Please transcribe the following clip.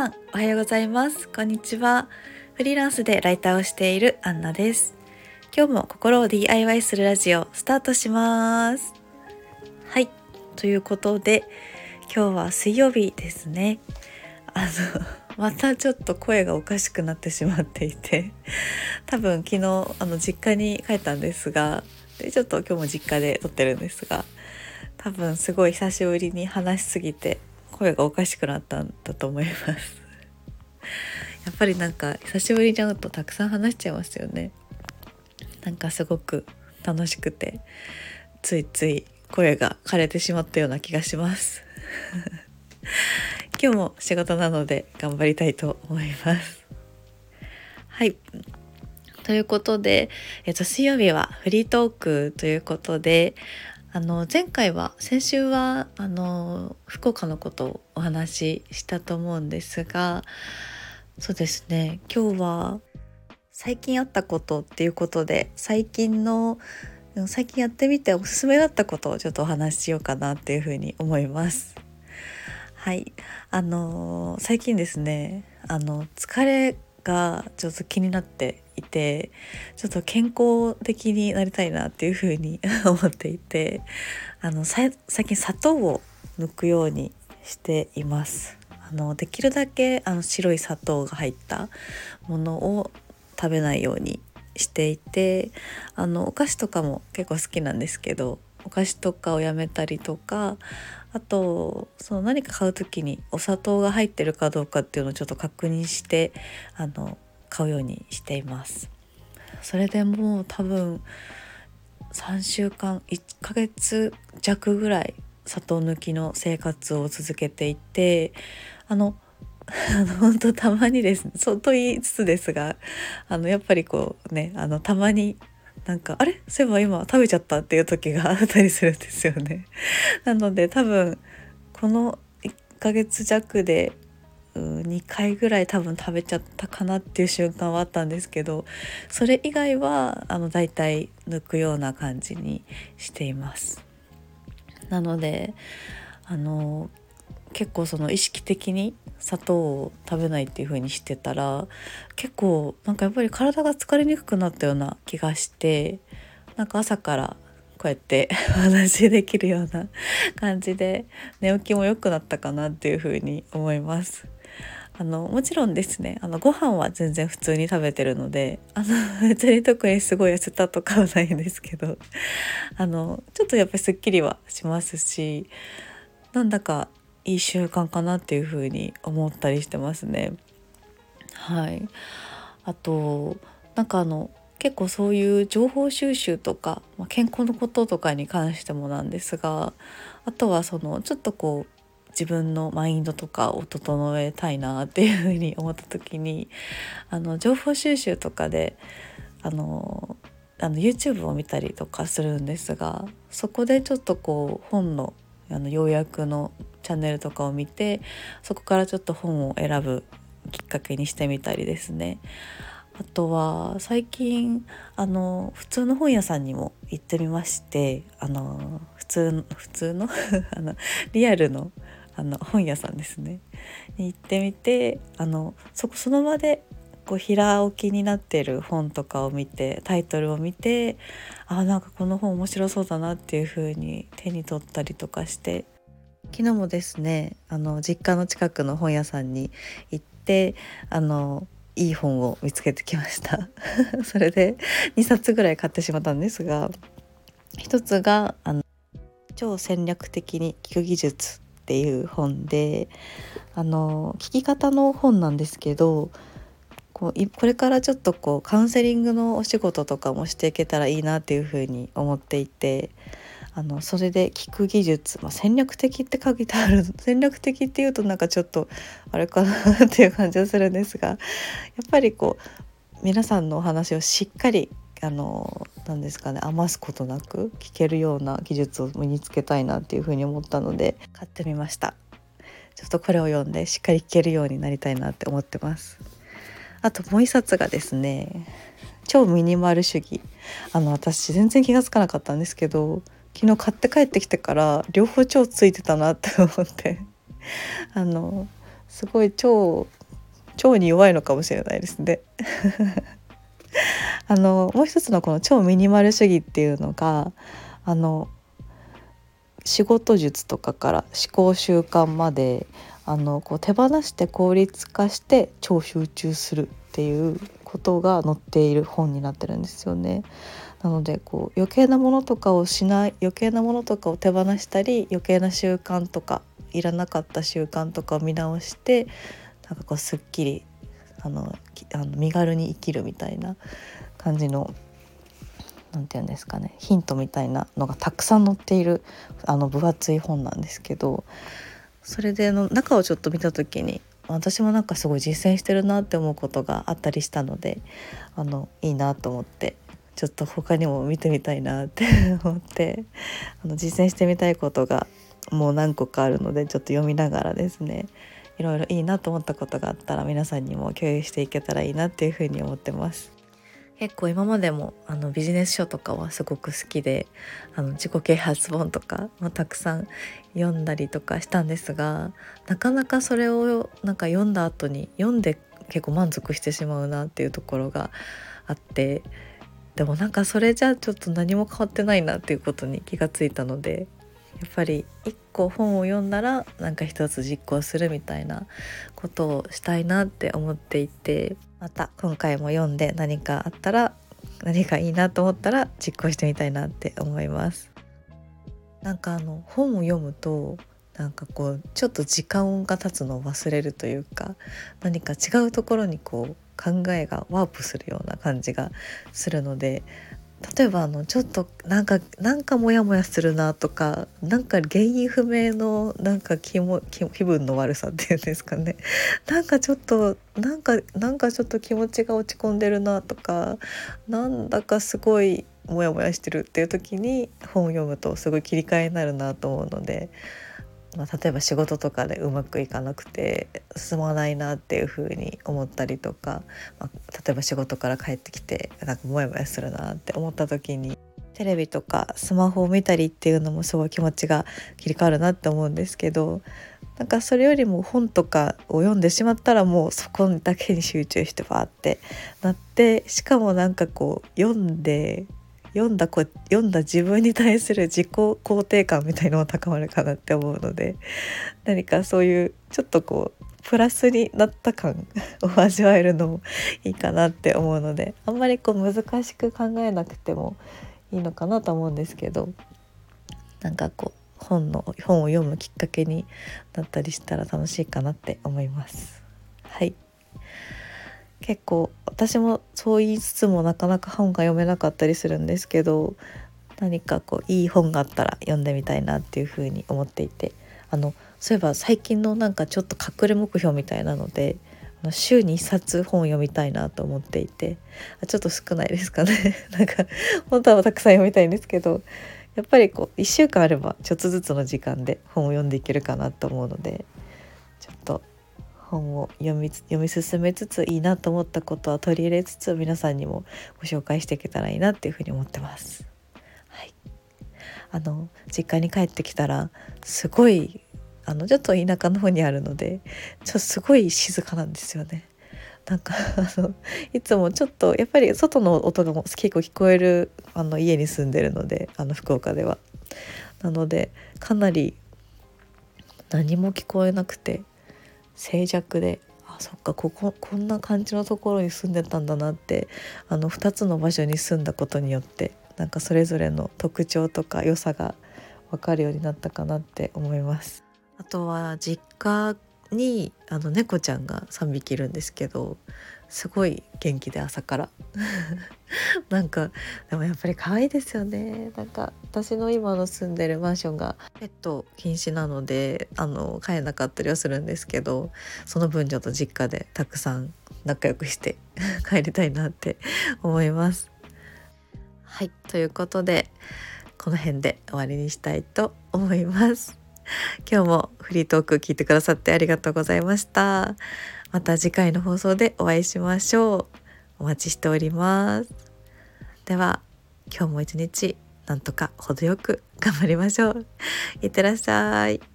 さんおはようございます。こんにちは。フリーランスでライターをしているアンナです。今日も心を DIY するラジオスタートします。はい。ということで今日は水曜日ですね。あのまたちょっと声がおかしくなってしまっていて多分昨日あの実家に帰ったんですがでちょっと今日も実家で撮ってるんですが多分すごい久しぶりに話しすぎて声がおかしくなったんだと思います。やっぱりなんか久しぶりに会うとたくさん話しちゃいますよね。なんかすごく楽しくてついつい声が枯れてしまったような気がします。今日も仕事なので頑張りたいと思います。はい。ということで、えっと、水曜日はフリートークということであの前回は先週はあの福岡のことをお話ししたと思うんですがそうですね今日は最近あったことっていうことで最近の最近やってみておすすめだったことをちょっとお話ししようかなっていうふうに思います。はいあの最近ですねあの疲れがちょっと気になっていてちょっと健康的になりたいなっていうふうに 思っていてあの最近砂糖を抜くようにしています。あのできるだけあの白い砂糖が入ったものを食べないようにしていてあのお菓子とかも結構好きなんですけどお菓子とかをやめたりとかあとその何か買う時にお砂糖が入ってるかどうかっていうのをちょっと確認してあの買うようにしています。それでもう多分3週間1ヶ月弱ぐらい砂糖抜きの生活を続けていてあのあの本当たまにです。ねそうと言いつつですがあのやっぱりこうねあのたまになんかあれ？そういえば今食べちゃったっていう時が あったりするんですよね。なので多分この1ヶ月弱で2回ぐらい多分食べちゃったかなっていう瞬間はあったんですけどそれ以外はあのだいたい抜くような感じにしています。なのであの結構その意識的に砂糖を食べないっていう風にしてたら結構なんかやっぱり体が疲れにくくなったような気がしてなんか朝からこうやって お話できるような感じで寝起きも良くなったかなっていう風に思います。あのもちろんですねあのご飯は全然普通に食べてるのであの 別に特にすごい痩せたとかはないんですけどあのちょっとやっぱりすっきりはしますしなんだかいい習慣かなっていうふうに思ったりしてますね。はいあとなんかあの結構そういう情報収集とか、まあ、健康のこととかに関してもなんですがあとはそのちょっとこう自分のマインドとかを整えたいなっていうふうに思った時にあの情報収集とかであのあの YouTube を見たりとかするんですがそこでちょっとこう本のあの要約のチャンネルとかを見てそこからちょっと本を選ぶきっかけにしてみたりですね。あとは最近あの普通の本屋さんにも行ってみましてあの普通の普通の？あのリアルのあの本屋さんですね。に行ってみてあのそこその場でこう平置きになってる本とかを見てタイトルを見てあなんかこの本面白そうだなっていう風に手に取ったりとかして昨日もですねあの実家の近くの本屋さんに行ってあのいい本を見つけてきました。それで2冊ぐらい買ってしまったんですが一つがあの超戦略的に聞く技術っていう本であの聞き方の本なんですけどこうこれからちょっとこうカウンセリングのお仕事とかもしていけたらいいなっていうふうに思っていてあのそれで聞く技術、まあ、戦略的って書いてある戦略的っていうとなんかちょっとあれかなっていう感じがするんですが やっぱりこう皆さんのお話をしっかりあの何ですかね余すことなく聞けるような技術を身につけたいなっていうふうに思ったので買ってみました。ちょっとこれを読んでしっかり聞けるようになりたいなって思ってます。あともう一冊がですね超ミニマル主義。あの私全然気が付かなかったんですけど昨日買って帰ってきてから両方超ついてたなって思って あのすごい超超に弱いのかもしれないですね。あのもう一つのこの超ミニマル主義っていうのがあの仕事術とかから思考習慣まであのこう手放して効率化して超集中するっていうことが載っている本になってるんですよね。なのでこう余計なものとかをしない余計なものとかを手放したり余計な習慣とかいらなかった習慣とかを見直してなんかこうすっきりあのあの身軽に生きるみたいな感じの何て言うんですかねヒントみたいなのがたくさん載っているあの分厚い本なんですけどそれでの中をちょっと見た時に私もなんかすごい実践してるなって思うことがあったりしたのであのいいなと思ってちょっと他にも見てみたいなって 思ってあの実践してみたいことがもう何個かあるのでちょっと読みながらですねいろいろいいなと思ったことがあったら皆さんにも共有していけたらいいなっていうふうに思ってます。結構今までもあのビジネス書とかはすごく好きであの自己啓発本とかもたくさん読んだりとかしたんですがなかなかそれをなんか読んだ後に読んで結構満足してしまうなっていうところがあってでもなんかそれじゃちょっと何も変わってないなっていうことに気がついたのでやっぱり一個本を読んだらなんか一つ実行するみたいなことをしたいなって思っていてまた今回も読んで何かあったら何かいいなと思ったら実行してみたいなって思います。なんかあの本を読むとなんかこうちょっと時間が経つのを忘れるというか何か違うところにこう考えがワープするような感じがするので例えばあのちょっとなんかなんかモヤモヤするなとかなんか原因不明のなんか気も気分の悪さっていうんですかね。なんかちょっとなんかなんかちょっと気持ちが落ち込んでるなとかなんだかすごいモヤモヤしてるっていう時に本を読むとすごい切り替えになるなと思うのでまあ、例えば仕事とかでうまくいかなくて進まないなっていうふうに思ったりとか、まあ、例えば仕事から帰ってきてなんかモヤモヤするなって思った時にテレビとかスマホを見たりっていうのもすごい気持ちが切り替わるなって思うんですけどなんかそれよりも本とかを読んでしまったらもうそこだけに集中してバーってなってしかもなんかこう読んで読んだこ読んだ自分に対する自己肯定感みたいのも高まるかなって思うので何かそういうちょっとこうプラスになった感 を味わえるのもいいかなって思うのであんまりこう難しく考えなくてもいいのかなと思うんですけどなんかこう本の本を読むきっかけになったりしたら楽しいかなって思います。はい結構私もそう言いつつもなかなか本が読めなかったりするんですけど何かこういい本があったら読んでみたいなっていうふうに思っていてあのそういえば最近のなんかちょっと隠れ目標みたいなので週に1冊本読みたいなと思っていてちょっと少ないですかね。なんか本当はたくさん読みたいんですけどやっぱりこう1週間あればちょっとずつの時間で本を読んでいけるかなと思うのでちょっと本を読み読み進めつついいなと思ったことは取り入れつつ皆さんにもご紹介していけたらいいなっていうふうに思ってます。はい、あの実家に帰ってきたらすごいあのちょっと田舎の方にあるのでちょっとすごい静かなんですよね。なんか あのいつもちょっとやっぱり外の音が結構聞こえるあの家に住んでるのであの福岡では。なのでかなり何も聞こえなくて静寂であそっかこここんな感じのところに住んでたんだなってあの2つの場所に住んだことによってなんかそれぞれの特徴とか良さが分かるようになったかなって思います。あとは実家にあの猫ちゃんが3匹いるんですけどすごい元気で朝から なんかでもやっぱり可愛いですよねなんか私の今の住んでるマンションがペット禁止なのであの飼えなかったりはするんですけどその分ちょっと実家でたくさん仲良くして 帰りたいなって 思います。はいということでこの辺で終わりにしたいと思います。今日もフリートーク聞いてくださってありがとうございました。また次回の放送でお会いしましょう。お待ちしております。では今日も一日なんとか程よく頑張りましょう。いってらっしゃい。